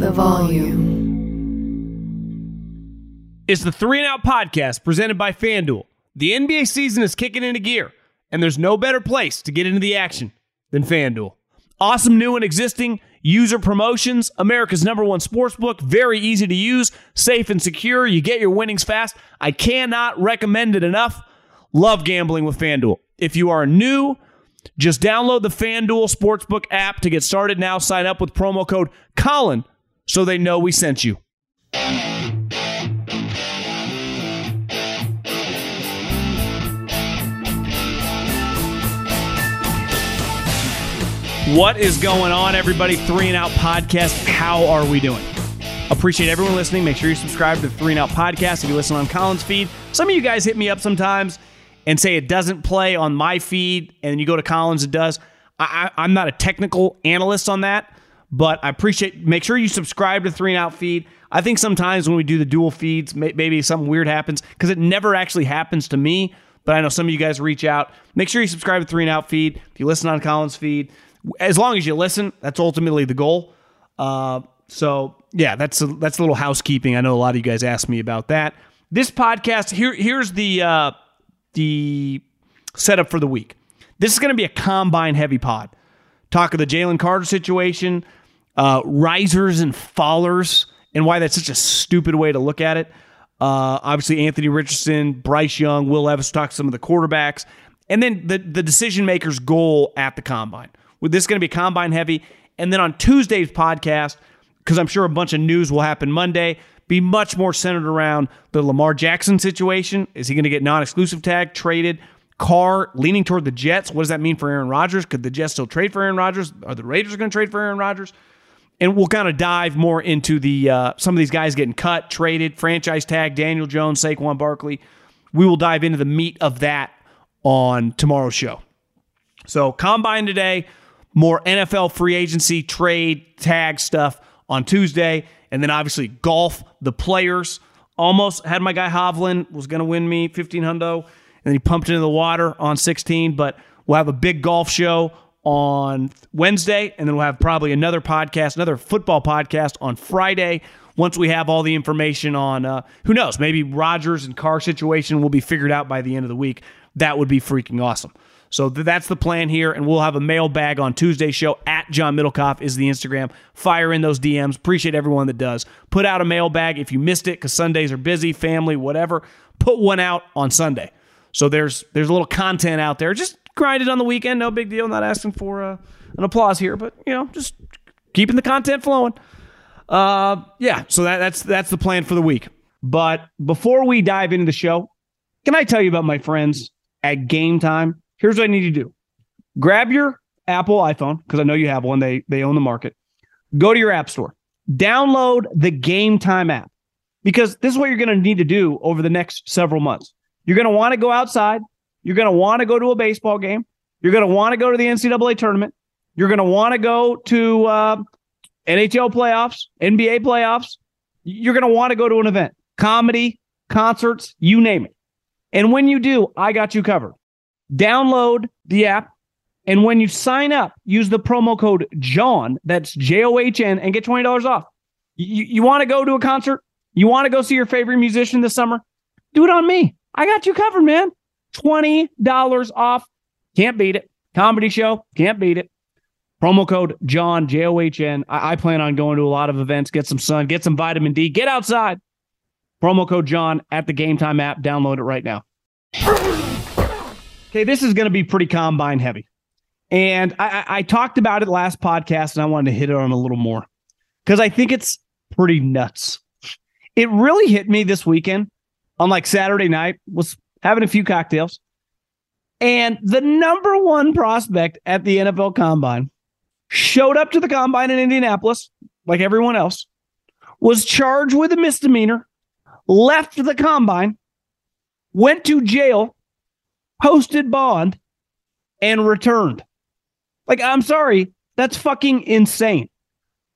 The volume. It's the Three and Out podcast presented by FanDuel. The NBA season is kicking into gear, and there's no better place to get into the action than FanDuel. Awesome new and existing user promotions, America's number one sports book, very easy to use, safe and secure. You get your winnings fast. I cannot recommend it enough. Love gambling with FanDuel. If you are new, just download the FanDuel Sportsbook app to get started now. Sign up with promo code Colin so they know we sent you. What is going on, everybody? Three and Out Podcast. How are we doing? Appreciate everyone listening. Make sure you subscribe to the Three and Out Podcast if you listen on Colin's feed. Some of you guys hit me up sometimes and say it doesn't play on my feed, and you go to Colin's, it does. I, I'm not a technical analyst on that, but I appreciate. Make sure you subscribe to Three and Out feed. I think sometimes when we do the dual feeds, may, maybe something weird happens because it never actually happens to me. But I know some of you guys reach out. Make sure you subscribe to Three and Out feed. If you listen on Colin's feed, as long as you listen, that's ultimately the goal. Uh, so yeah, that's a, that's a little housekeeping. I know a lot of you guys asked me about that. This podcast here here's the uh, the setup for the week. This is going to be a combine heavy pod. Talk of the Jalen Carter situation, uh, risers and fallers, and why that's such a stupid way to look at it. Uh, obviously, Anthony Richardson, Bryce Young, Will Levis talk some of the quarterbacks, and then the the decision maker's goal at the combine. With this going to be combine heavy, and then on Tuesday's podcast, because I'm sure a bunch of news will happen Monday, be much more centered around the Lamar Jackson situation. Is he going to get non-exclusive tag traded? Carr leaning toward the Jets. What does that mean for Aaron Rodgers? Could the Jets still trade for Aaron Rodgers? Are the Raiders going to trade for Aaron Rodgers? And we'll kind of dive more into the uh, some of these guys getting cut, traded, franchise tag, Daniel Jones, Saquon Barkley. We will dive into the meat of that on tomorrow's show. So combine today more NFL free agency, trade, tag stuff on Tuesday. And then obviously golf, the players. Almost had my guy Hovland, was going to win me 15 hundo. And then he pumped into the water on 16. But we'll have a big golf show on Wednesday. And then we'll have probably another podcast, another football podcast on Friday. Once we have all the information on, uh, who knows, maybe Rodgers and Carr situation will be figured out by the end of the week. That would be freaking awesome. So th- that's the plan here, and we'll have a mailbag on Tuesday show. At John Middlekauff is the Instagram. Fire in those DMs. Appreciate everyone that does. Put out a mailbag if you missed it because Sundays are busy, family, whatever. Put one out on Sunday. So there's there's a little content out there. Just grind it on the weekend. No big deal. Not asking for uh, an applause here, but you know, just keeping the content flowing. Uh, yeah. So that, that's that's the plan for the week. But before we dive into the show, can I tell you about my friends at Game Time? Here's what I need you to do grab your Apple iPhone, because I know you have one, they, they own the market. Go to your App Store, download the Game Time app, because this is what you're going to need to do over the next several months. You're going to want to go outside. You're going to want to go to a baseball game. You're going to want to go to the NCAA tournament. You're going to want to go to uh, NHL playoffs, NBA playoffs. You're going to want to go to an event, comedy, concerts, you name it. And when you do, I got you covered download the app. And when you sign up, use the promo code John, that's J O H N, and get $20 off. You, you want to go to a concert? You want to go see your favorite musician this summer? Do it on me. I got you covered, man. $20 off. Can't beat it. Comedy show. Can't beat it. Promo code John, J O H N. I, I plan on going to a lot of events, get some sun, get some vitamin D, get outside. Promo code John at the Game Time app. Download it right now. Okay, this is going to be pretty combine heavy. And I, I, I, talked about it last podcast and I wanted to hit it on a little more because I think it's pretty nuts. It really hit me this weekend on like Saturday night, was having a few cocktails. And the number one prospect at the NFL combine showed up to the combine in Indianapolis, like everyone else, was charged with a misdemeanor, left the combine, went to jail, posted bond, and returned. Like, I'm sorry, that's fucking insane.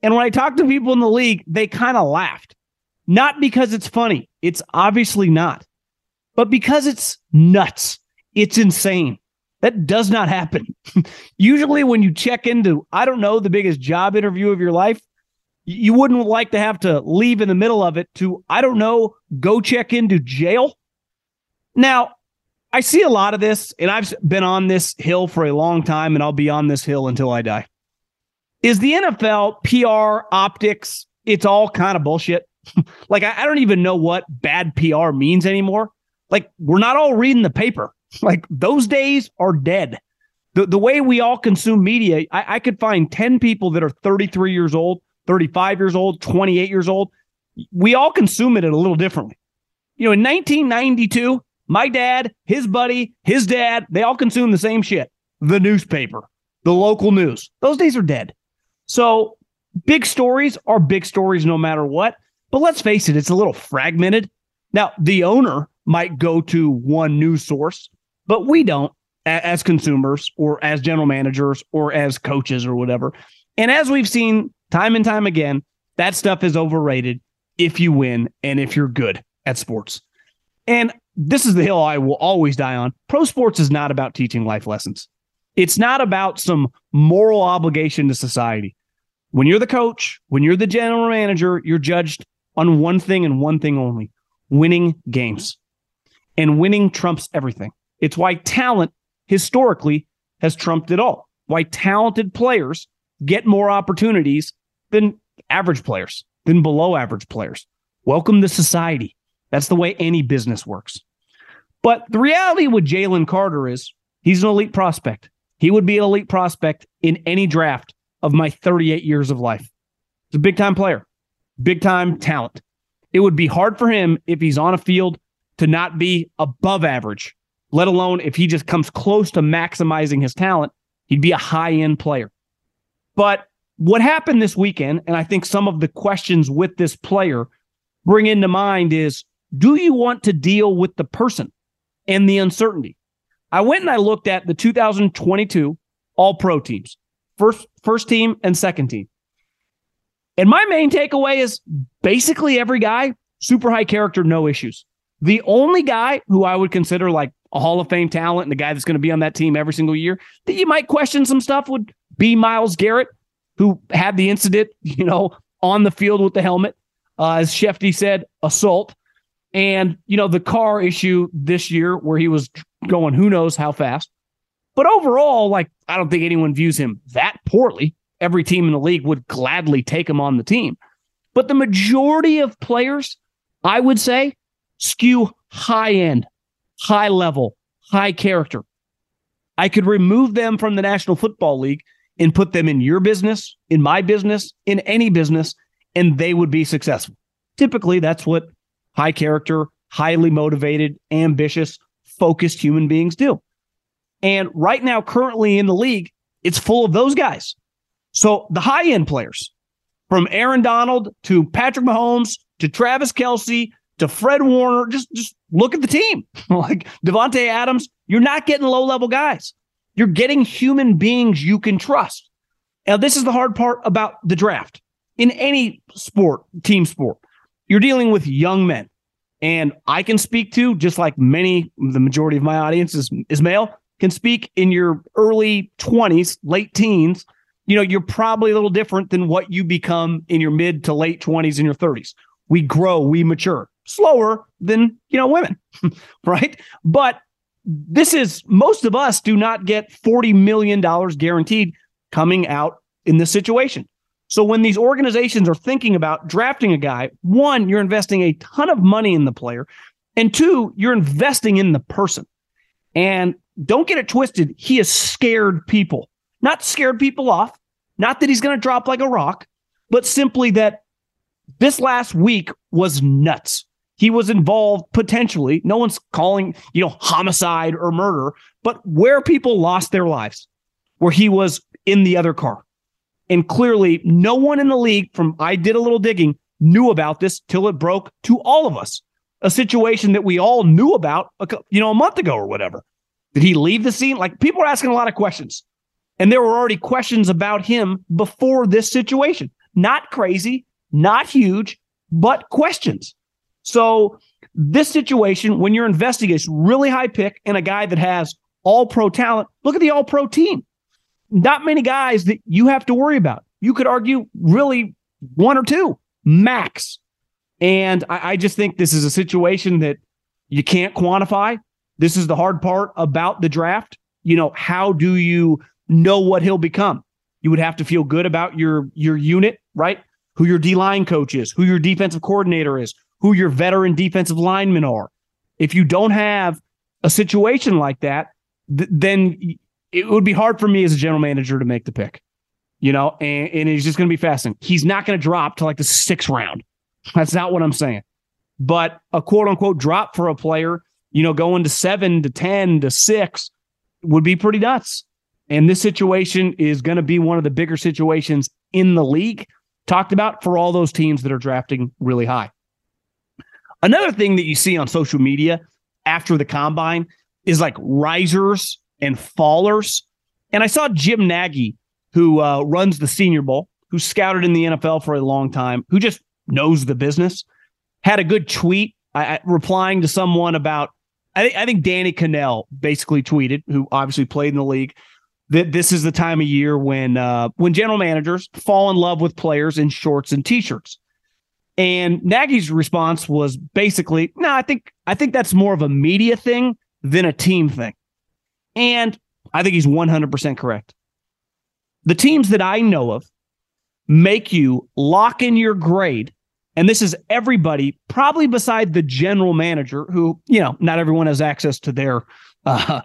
And when I talk to people in the league, they kind of laughed. Not because it's funny, it's obviously not, but because it's nuts. It's insane. That does not happen. Usually, when you check into, I don't know, the biggest job interview of your life, you wouldn't like to have to leave in the middle of it to, I don't know, go check into jail. Now, I see a lot of this, and I've been on this hill for a long time, and I'll be on this hill until I die. Is the NFL PR optics? It's all kind of bullshit. like, I, I don't even know what bad PR means anymore. Like, we're not all reading the paper. Like those days are dead. The, the way we all consume media, I, I could find 10 people that are 33 years old, 35 years old, 28 years old. We all consume it a little differently. You know, in 1992, my dad, his buddy, his dad, they all consume the same shit the newspaper, the local news. Those days are dead. So big stories are big stories no matter what. But let's face it, it's a little fragmented. Now, the owner might go to one news source but we don't as consumers or as general managers or as coaches or whatever. And as we've seen time and time again, that stuff is overrated if you win and if you're good at sports. And this is the hill I will always die on. Pro sports is not about teaching life lessons. It's not about some moral obligation to society. When you're the coach, when you're the general manager, you're judged on one thing and one thing only winning games. And winning trumps everything. It's why talent historically has trumped it all. Why talented players get more opportunities than average players, than below average players. Welcome to society. That's the way any business works. But the reality with Jalen Carter is he's an elite prospect. He would be an elite prospect in any draft of my 38 years of life. He's a big time player, big time talent. It would be hard for him if he's on a field to not be above average let alone if he just comes close to maximizing his talent, he'd be a high end player. But what happened this weekend, and I think some of the questions with this player bring into mind is do you want to deal with the person and the uncertainty? I went and I looked at the 2022 all pro teams, first, first team and second team. And my main takeaway is basically every guy, super high character, no issues. The only guy who I would consider like a Hall of Fame talent and the guy that's going to be on that team every single year that you might question some stuff would be Myles Garrett, who had the incident, you know, on the field with the helmet. Uh, as Schefty said, assault. And, you know, the car issue this year where he was going who knows how fast. But overall, like, I don't think anyone views him that poorly. Every team in the league would gladly take him on the team. But the majority of players, I would say, skew high end, high level, high character. I could remove them from the National Football League and put them in your business, in my business, in any business, and they would be successful. Typically, that's what high character, highly motivated, ambitious, focused human beings do. And right now, currently in the league, it's full of those guys. So the high end players, from Aaron Donald to Patrick Mahomes to Travis Kelce to Fred Warner. Just just look at the team. like Davante Adams, you're not getting low level guys. You're getting human beings you can trust. Now, this is the hard part about the draft. In any sport, team sport, you're dealing with young men. And I can speak to, just like many, the majority of my audience is, is male, can speak in your early 20s, late teens. You know, you're probably a little different than what you become in your mid to late 20s and your 30s. We grow, we mature slower than, you know, women, right? But this is most of us do not get $40 million guaranteed coming out in this situation. So when these organizations are thinking about drafting a guy, one, you're investing a ton of money in the player, and two, you're investing in the person. And don't get it twisted, he has scared people. Not scared people off, not that he's going to drop like a rock, but simply that this last week was nuts he was involved potentially. No one's calling, you know, homicide or murder, but where people lost their lives, where he was in the other car. And clearly, no one in the league, from I did a little digging, knew about this till it broke to all of us. A situation that we all knew about, you know, a month ago or whatever. Did he leave the scene? Like people are asking a lot of questions. And there were already questions about him before this situation. Not crazy, not huge, but questions. So, this situation, when you're investing a really high pick and a guy that has all pro talent, look at the all pro team. Not many guys that you have to worry about. You could argue really one or two max. And I, I just think this is a situation that you can't quantify. This is the hard part about the draft. You know, how do you know what he'll become? You would have to feel good about your your unit, right? Who your D line coach is, who your defensive coordinator is, who your veteran defensive linemen are. If you don't have a situation like that, th- then it would be hard for me as a general manager to make the pick. You know, and, and just going to be fascinating. He's not going to drop to like the sixth round. That's not what I'm saying. But a quote unquote drop for a player you know, going to seven to 10 to six would be pretty nuts. And this situation is going to be one of the bigger situations in the league talked about for all those teams that are drafting really high. Another thing that you see on social media after the combine is like risers and fallers. And I saw Jim Nagy, who uh, runs the Senior Bowl, who scouted in the NFL for a long time, who just knows the business, had a good tweet replying to someone about I think I think Danny Kanell basically tweeted, who obviously played in the league, that this is the time of year when uh, when general managers fall in love with players in shorts and t-shirts. And Nagy's response was basically, "No, I think I think that's more of a media thing than a team thing." And I think he's 100% correct. The teams that I know of make you lock in your grade and this is everybody, probably beside the general manager, who, you know, not everyone has access to their, uh,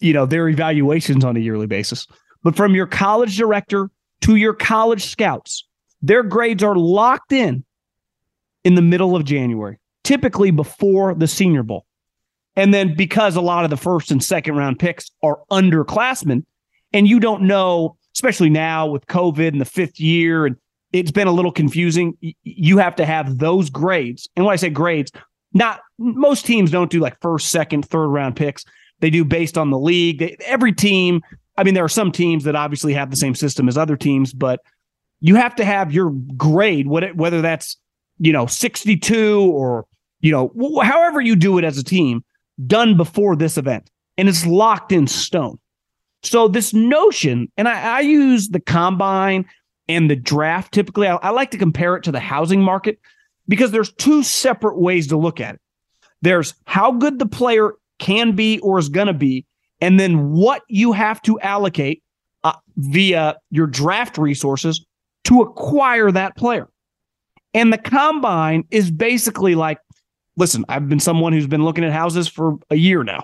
you know, their evaluations on a yearly basis. But from your college director to your college scouts, their grades are locked in in the middle of January, typically before the Senior Bowl. And then because a lot of the first and second round picks are underclassmen, and you don't know, especially now with COVID and the fifth year and it's been a little confusing. You have to have those grades. And when I say grades, not most teams don't do like first, second, third round picks. They do based on the league. They, every team, I mean, there are some teams that obviously have the same system as other teams, but you have to have your grade, whether that's, you know, 62 or, you know, however you do it as a team, done before this event. And it's locked in stone. So this notion, and I, I use the combine and the draft typically I, I, like to compare it to the housing market because there's two separate ways to look at it there's how good the player can be or is going to be and then what you have to allocate uh, via your draft resources to acquire that player and the combine is basically like listen i've been someone who's been looking at houses for a year now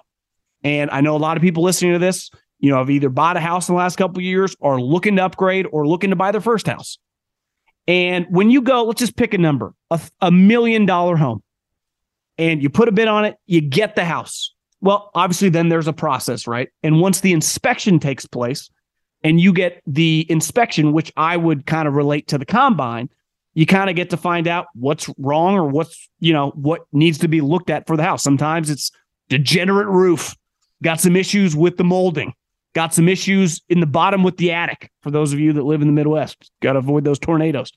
and i know a lot of people listening to this you know, have either bought a house in the last couple of years or looking to upgrade or looking to buy their first house. And when you go, let's just pick a number, a, a million dollar home, and you put a bid on it, you get the house. Well, obviously, then there's a process, right? And once the inspection takes place and you get the inspection, which I would kind of relate to the combine, you kind of get to find out what's wrong or what's, you know, what needs to be looked at for the house. Sometimes it's degenerate roof, got some issues with the molding. Got some issues in the bottom with the attic for those of you that live in the Midwest. Got to avoid those tornadoes.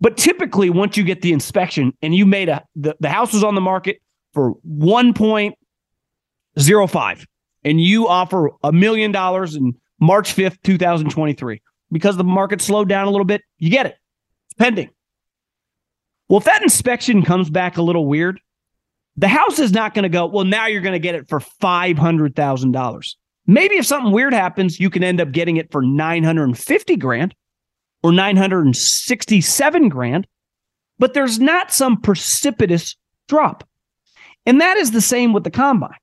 But typically, once you get the inspection and you made a, the, the house was on the market for 1.05 and you offer a million dollars in March 5th, 2023, because the market slowed down a little bit, you get it. It's pending. Well, if that inspection comes back a little weird, the house is not going to go, well, now you're going to get it for $500,000. Maybe if something weird happens, you can end up getting it for 950 grand or 967 grand, but there's not some precipitous drop. And that is the same with the combine.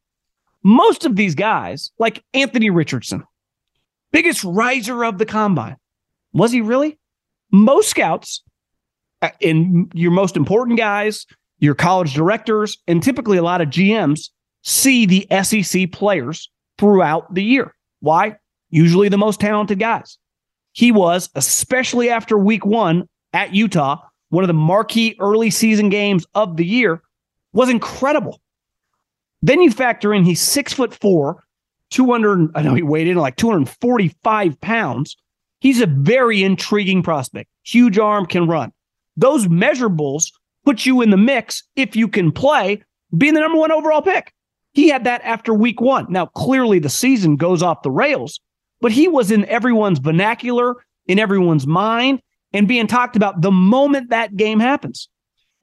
Most of these guys, like Anthony Richardson, biggest riser of the combine, was he really? Most scouts and uh, your most important guys, your college directors, and typically a lot of GMs see the SEC players throughout the year. Why? Usually the most talented guys. he was, especially after week one at Utah, one of the marquee early season games of the year, was incredible. Then you factor in he's six foot four, 200, I know he weighed in like 245 pounds. He's a very intriguing prospect. Huge arm, can run. Those measurables put you in the mix if you can play, being the number one overall pick. He had that after week one. Now, clearly the season goes off the rails, but he was in everyone's vernacular, in everyone's mind, and being talked about the moment that game happens.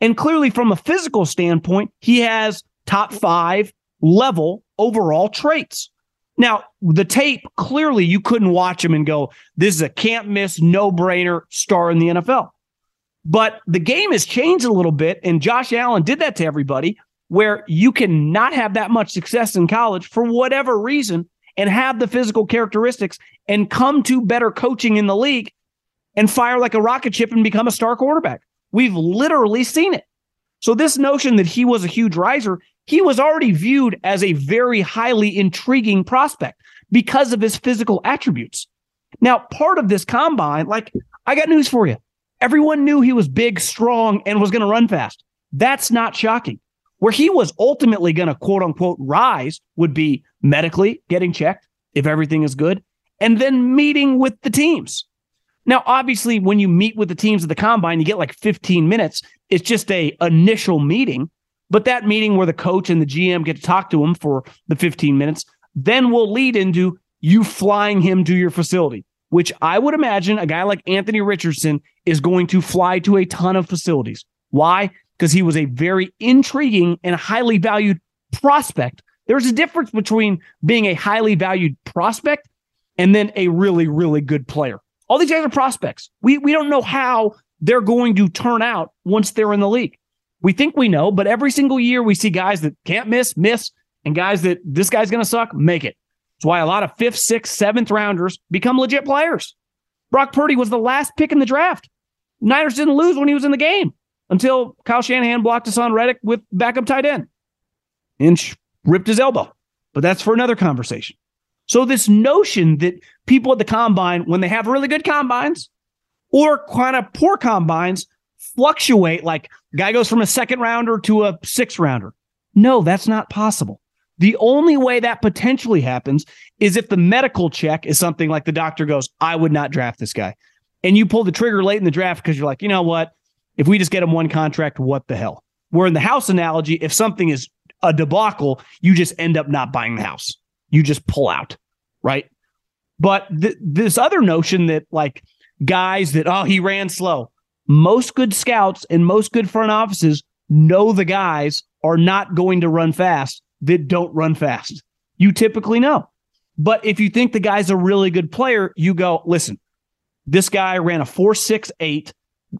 And clearly, from a physical standpoint, he has top five level overall traits. Now, the tape clearly you couldn't watch him and go, this is a can't miss, no brainer star in the NFL. But the game has changed a little bit, and Josh Allen did that to everybody where you can not have that much success in college for whatever reason and have the physical characteristics and come to better coaching in the league and fire like a rocket ship and become a star quarterback. We've literally seen it. So, this notion that he was a huge riser, he was already viewed as a very highly intriguing prospect because of his physical attributes. Now, part of this combine, like, I got news for you. Everyone knew he was big, strong, and was going to run fast. That's not shocking. Where he was ultimately going to quote unquote rise would be medically getting checked if everything is good, and then meeting with the teams. Now, obviously, when you meet with the teams at the combine, you get like 15 minutes. It's just a initial meeting, but that meeting where the coach and the GM get to talk to him for the 15 minutes, then will lead into you flying him to your facility, which I would imagine a guy like Anthony Richardson is going to fly to a ton of facilities. Why? Because he was a very intriguing and highly valued prospect. There's a difference between being a highly valued prospect and then a really, really good player. All these guys are prospects. We we don't know how they're going to turn out once they're in the league. We think we know, but every single year we see guys that can't miss, miss, and guys that this guy's going to suck, make it. That's why a lot of fifth, sixth, seventh rounders become legit players. Brock Purdy was the last pick in the draft. Niners didn't lose when he was in the game until Kyle Shanahan blocked Haason Reddick with backup tight end and ripped his elbow. But that's for another conversation. So, this notion that people at the combine, when they have really good combines or kind of poor combines, fluctuate like guy goes from a second rounder to a sixth rounder. No, that's not possible. The only way that potentially happens is if the medical check is something like the doctor goes, I would not draft this guy. And you pull the trigger late in the draft because you're like, you know what? If we just get him one contract, what the hell? We're in the house analogy, if something is a debacle, you just end up not buying the house. You just pull out, right? But th- this other notion that like guys that, oh, he ran slow. Most good scouts and most good front offices know the guys are not going to run fast that don't run fast. You typically know. But if you think the guy's a really good player, you go, listen, this guy ran a 468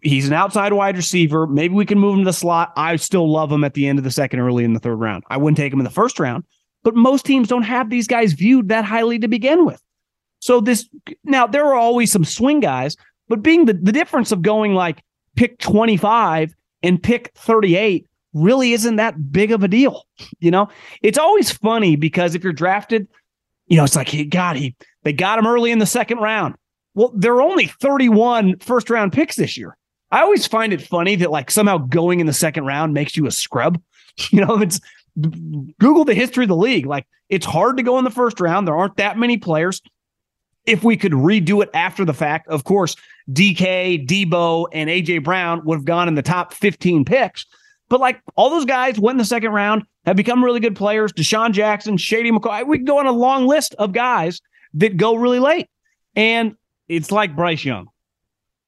He's an outside wide receiver. Maybe we can move him to the slot. I still love him at the end of the second, early in the third round. I wouldn't take him in the first round, but most teams don't have these guys viewed that highly to begin with. So this now there are always some swing guys, but being the, the difference of going like pick 25 and pick 38 really isn't that big of a deal. You know, it's always funny because if you're drafted, you know, it's like, he God, he they got him early in the second round. Well, there are only 31 first round picks this year. I always find it funny that like somehow going in the second round makes you a scrub. You know, it's Google the history of the league. Like it's hard to go in the first round. There aren't that many players. If we could redo it after the fact, of course, DK, Deebo, and AJ Brown would have gone in the top 15 picks. But like all those guys went in the second round, have become really good players. DeSean Jackson, Shady McCoy. We can go on a long list of guys that go really late. And it's like Bryce Young,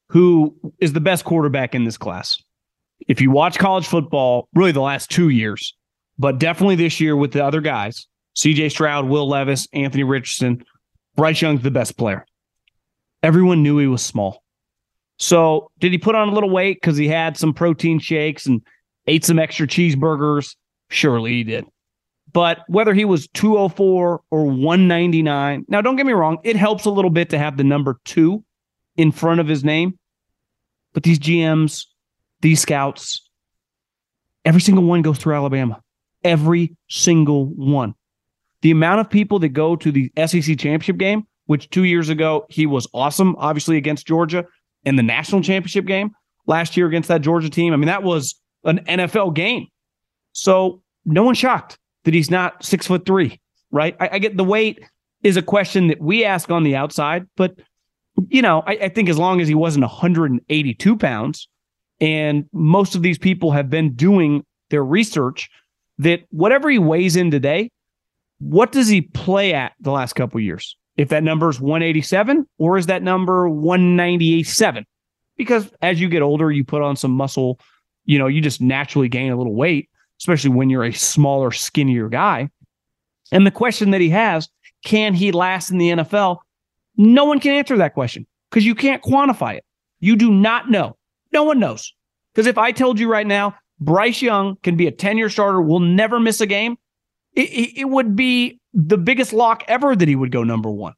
who is the best quarterback in this class. If you watch college football, really the last two years, but definitely this year with the other guys, CJ Stroud, Will Levis, Anthony Richardson, Bryce Young's the best player. Everyone knew he was small. So did he put on a little weight because he had some protein shakes and ate some extra cheeseburgers? Surely he did. But whether he was 204 or 199, now don't get me wrong, it helps a little bit to have the number two in front of his name. But these GMs, these scouts, every single one goes through Alabama. Every single one. The amount of people that go to the SEC championship game which two years ago he was awesome, obviously against Georgia in the national championship game last year against that Georgia team. I mean, that was an NFL game. So no one's shocked that he's not six foot three, right? I, I get the weight is a question that we ask on the outside, but you know, I, I think as long as he wasn't 182 pounds, and most of these people have been doing their research that whatever he weighs in today, what does he play at the last couple years? If that number is 187 or is that number 197? Because as you get older, you put on some muscle, you know, you just naturally gain a little weight, especially when you're a smaller, skinnier guy. And the question that he has, can he last in the NFL? No one can answer that question because you can't quantify it. You do not know. No one knows. Because if I told you right now, Bryce Young can be a 10 year starter, will never miss a game, it, it, would be the biggest lock ever that he would go number one.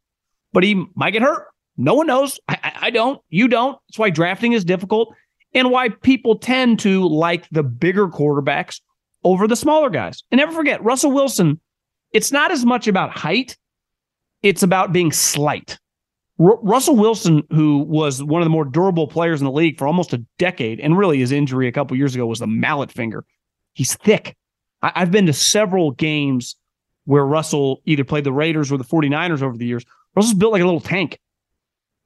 But he might get hurt. No one knows. I, I don't. You don't. That's why drafting is difficult and why people tend to like the bigger quarterbacks over the smaller guys. And never forget, Russell Wilson, it's not as much about height, it's about being slight. R- Russell Wilson, who was one of the more durable players in the league for almost a decade, and really his injury a couple years ago was the mallet finger. He's thick. I- I've been to several games where Russell either played the Raiders or the 49ers over the years. Russell's built like a little tank.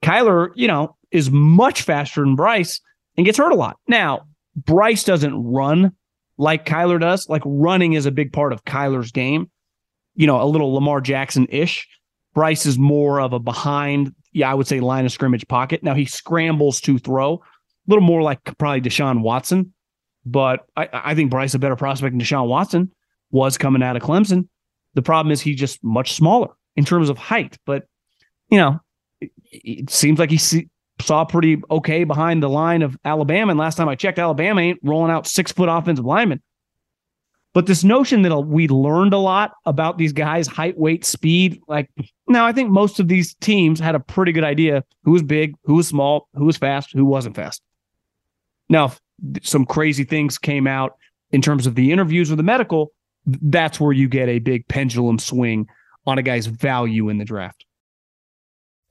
Kyler, you know, is much faster than Bryce and gets hurt a lot. Now, Bryce doesn't run like Kyler does. Like running is a big part of Kyler's game. You know, a little Lamar Jackson ish. Bryce is more of a behind yeah, I would say line of scrimmage pocket. Now he scrambles to throw, a little more like probably Deshaun Watson, but I, I think Bryce a better prospect than Deshaun Watson was coming out of Clemson. The problem is he's just much smaller in terms of height, but you know, it, it seems like he see, saw pretty okay behind the line of Alabama. And last time I checked, Alabama ain't rolling out six foot offensive linemen. But this notion that uh, we learned a lot about these guys' height, weight, speed, like now I think most of these teams had a pretty good idea who was big, who was small, who was fast, who wasn't fast. Now, some crazy things came out in terms of the interviews or the medical, that's where you get a big pendulum swing on a guy's value in the draft.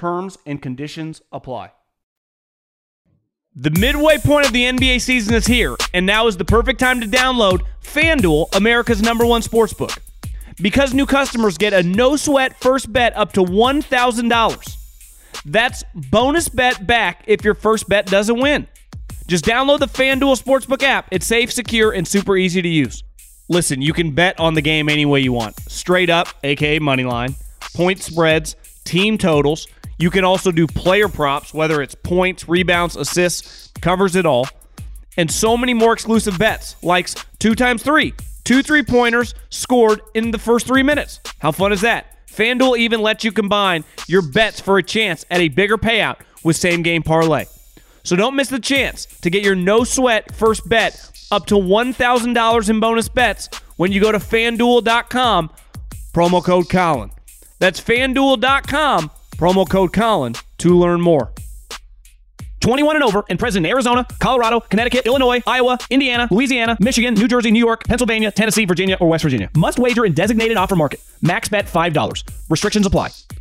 Terms and conditions apply. The midway point of the NBA season is here, and now is the perfect time to download FanDuel, America's number one sportsbook. Because new customers get a no sweat first bet up to $1,000. That's bonus bet back if your first bet doesn't win. Just download the FanDuel Sportsbook app. It's safe, secure, and super easy to use. Listen, you can bet on the game any way you want straight up, aka money line, point spreads, team totals you can also do player props, whether it's points, rebounds, assists, covers it all. And so many more exclusive bets, like two times three, two three pointers scored in the first three minutes. How fun is that? FanDuel even lets you combine your bets for a chance at a bigger payout with same game parlay. So don't miss the chance to get your no sweat first bet up to $1,000 in bonus bets when you go to fanduel.com, promo code Colin. That's fanduel.com Promo code Colin to learn more. 21 and over and present in Arizona, Colorado, Connecticut, Illinois, Iowa, Indiana, Louisiana, Michigan, New Jersey, New York, Pennsylvania, Tennessee, Virginia, or West Virginia. Must wager in designated offer market. Max bet $5. Restrictions apply.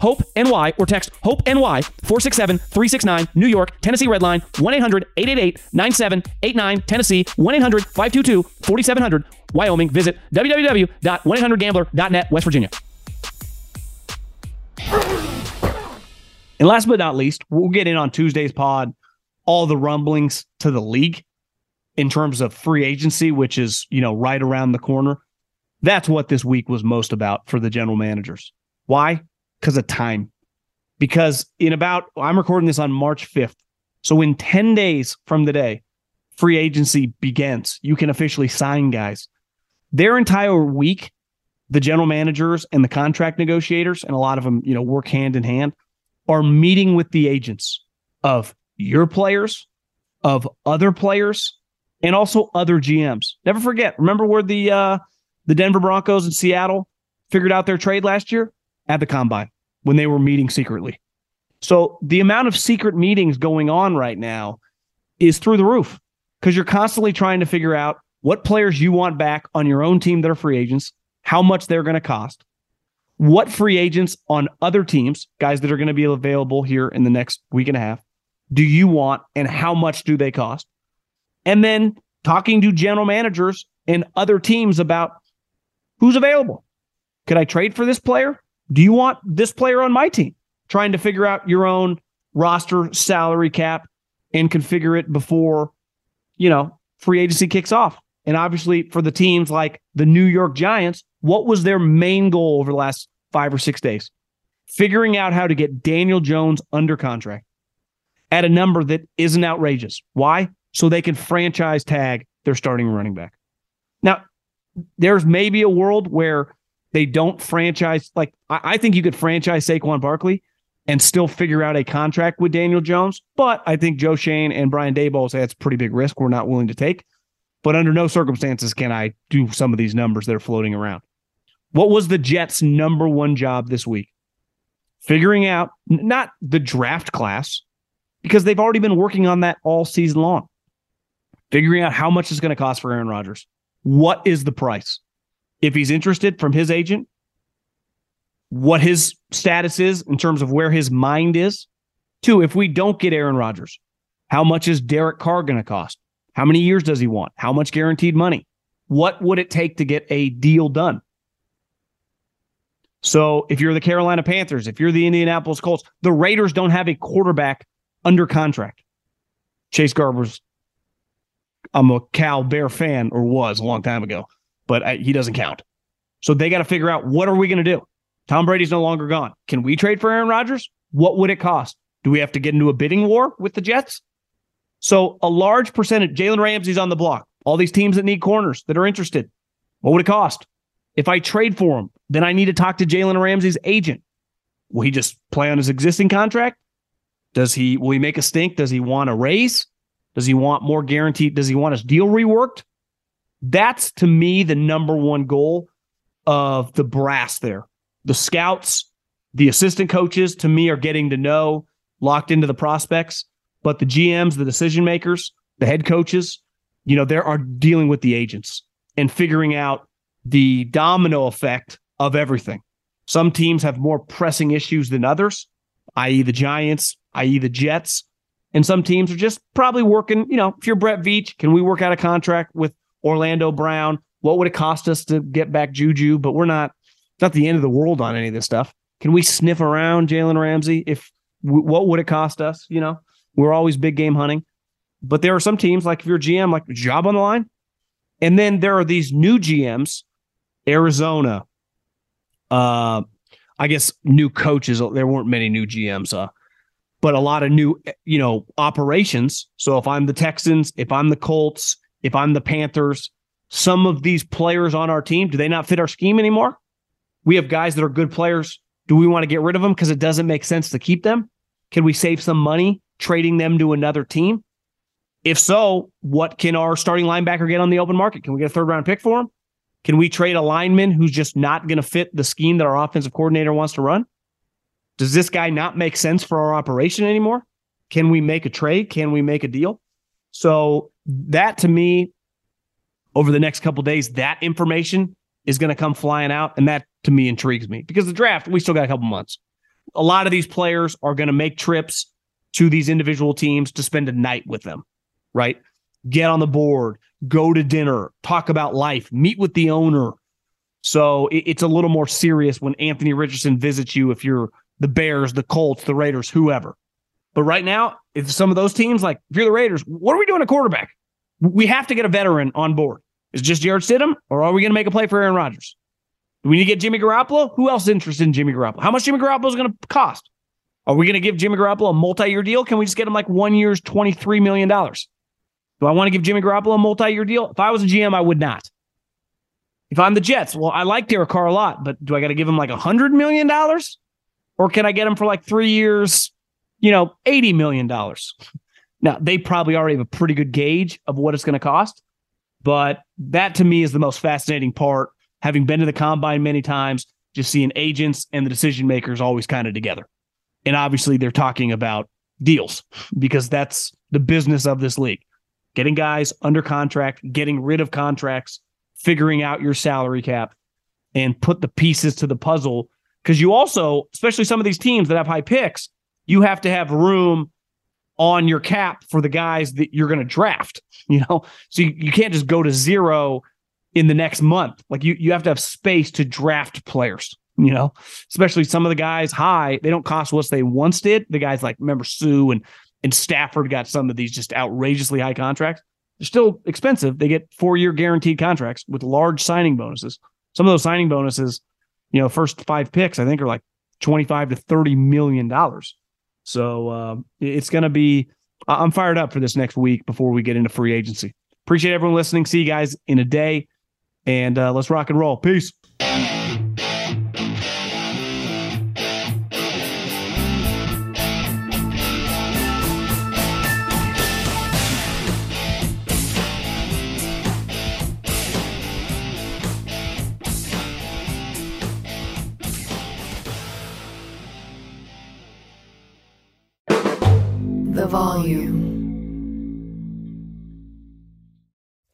HOPE NY or text HOPE NY 467 369 New York, Tennessee Redline 1 800 888 9789 Tennessee 1 800 522 4700 Wyoming. Visit www.1800gambler.net West Virginia. And last but not least, we'll get in on Tuesday's pod all the rumblings to the league in terms of free agency, which is, you know, right around the corner. That's what this week was most about for the general managers. Why? Because of time. Because in about, I'm recording this on March 5th. So in 10 days from today, free agency begins. You can officially sign guys. Their entire week, the general managers and the contract negotiators, and a lot of them, you know, work hand in hand, are meeting with the agents of your players, of other players, and also other GMs. Never forget. Remember where the uh, the Denver Broncos and Seattle figured out their trade last year at the combine when they were meeting secretly. So the amount of secret meetings going on right now is through the roof because you're constantly trying to figure out what players you want back on your own team that are free agents, how much they're going to cost, what free agents on other teams, guys that are going to be available here in the next week and a half, do you want and how much do they cost? And then talking to general managers and other teams about who's available. Could I trade for this player? Do you want this player on my team? Trying to figure out your own roster salary cap and configure it before, you know, free agency kicks off. And obviously for the teams like the New York Giants, what was their main goal over the last five or six days? Figuring out how to get Daniel Jones under contract at a number that isn't outrageous. Why? So they can franchise tag their starting running back. Now, there's maybe a world where they don't franchise. Like, I, I think you could franchise Saquon Barkley and still figure out a contract with Daniel Jones. But I think Joe Schoen and Brian Daboll say that's pretty big risk we're not willing to take. But under no circumstances can I do some of these numbers that are floating around. What was the Jets' number one job this week? Figuring out not the draft class, because they've already been working on that all season long. Figuring out how much it's going to cost for Aaron Rodgers. What is the price? If he's interested from his agent, what his status is in terms of where his mind is. Two, if we don't get Aaron Rodgers, how much is Derek Carr going to cost? How many years does he want? How much guaranteed money? What would it take to get a deal done? So if you're the Carolina Panthers, if you're the Indianapolis Colts, the Raiders don't have a quarterback under contract. Chase Garbers, I'm a Cal Bear fan, or was a long time ago, but I, he doesn't count. So they got to figure out what are we going to do? Tom Brady's no longer gone. Can we trade for Aaron Rodgers? What would it cost? Do we have to get into a bidding war with the Jets? So a large percentage, Jalen Ramsey's on the block. All these teams that need corners that are interested. What would it cost? If I trade for him, then I need to talk to Jalen Ramsey's agent. Will he just play on his existing contract? Does he will he make a stink? Does he want a raise? Does he want more guaranteed? Does he want his deal reworked? That's to me the number one goal of the brass there. The scouts, the assistant coaches to me are getting to know, locked into the prospects, but the GMs, the decision makers, the head coaches, you know, they are dealing with the agents and figuring out the domino effect of everything. Some teams have more pressing issues than others, i.e., the Giants, i.e., the Jets. And some teams are just probably working, you know, if you're Brett Veach, can we work out a contract with Orlando Brown? What would it cost us to get back Juju? But we're not, not the end of the world on any of this stuff. Can we sniff around Jalen Ramsey? If what would it cost us? You know, we're always big game hunting. But there are some teams, like if you're GM, like job on the line. And then there are these new GMs, Arizona, uh, I guess new coaches. There weren't many new GMs. Uh, but a lot of new, you know, operations. So if I'm the Texans, if I'm the Colts, if I'm the Panthers, some of these players on our team, do they not fit our scheme anymore? We have guys that are good players. Do we want to get rid of them because it doesn't make sense to keep them? Can we save some money trading them to another team? If so, what can our starting linebacker get on the open market? Can we get a third round pick for him? Can we trade a lineman who's just not going to fit the scheme that our offensive coordinator wants to run? Does this guy not make sense for our operation anymore? Can we make a trade? Can we make a deal? So that to me, over the next couple days, that information is going to come flying out, and that to me intrigues me because the draft we still got a couple months. A lot of these players are going to make trips to these individual teams to spend a night with them, right? Get on the board, go to dinner, talk about life, meet with the owner. So it's a little more serious when Anthony Richardson visits you if you're the Bears, the Colts, the Raiders, whoever. But right now, if some of those teams, like if you're the Raiders, what are we doing at quarterback? We have to get a veteran on board. Is just Jarrett Stidham, or are we going to make a play for Aaron Rodgers? Do we need to get Jimmy Garoppolo? Who else is interested in Jimmy Garoppolo? How much Jimmy Garoppolo is going to cost? Are we going to give Jimmy Garoppolo a multi-year deal? Can we just get him like one year's $23 million? Do I want to give Jimmy Garoppolo a multi-year deal? If I was a GM, I would not. If I'm the Jets, well, I like Derek Carr a lot, but do I got to give him like a $100 million? Or can I get him for like three years, you know, $80 million? Now, they probably already have a pretty good gauge of what it's going to cost. But that to me is the most fascinating part. Having been to the combine many times, just seeing agents and the decision makers always kind of together. And obviously, they're talking about deals because that's the business of this league getting guys under contract, getting rid of contracts, figuring out your salary cap, and put the pieces to the puzzle. Because you also, especially some of these teams that have high picks, you have to have room on your cap for the guys that you're going to draft, you know? So you, you can't just go to zero in the next month. Like you, you have to have space to draft players, you know, especially some of the guys high, they don't cost what they once did. The guys like, remember Suh and and Stafford got some of these just outrageously high contracts. They're still expensive. They get four year guaranteed contracts with large signing bonuses. Some of those signing bonuses, you know, first five picks, I think are like 25 to 30 million dollars. So uh, it's going to be, I'm fired up for this next week before we get into free agency. Appreciate everyone listening. See you guys in a day. And uh, let's rock and roll. Peace.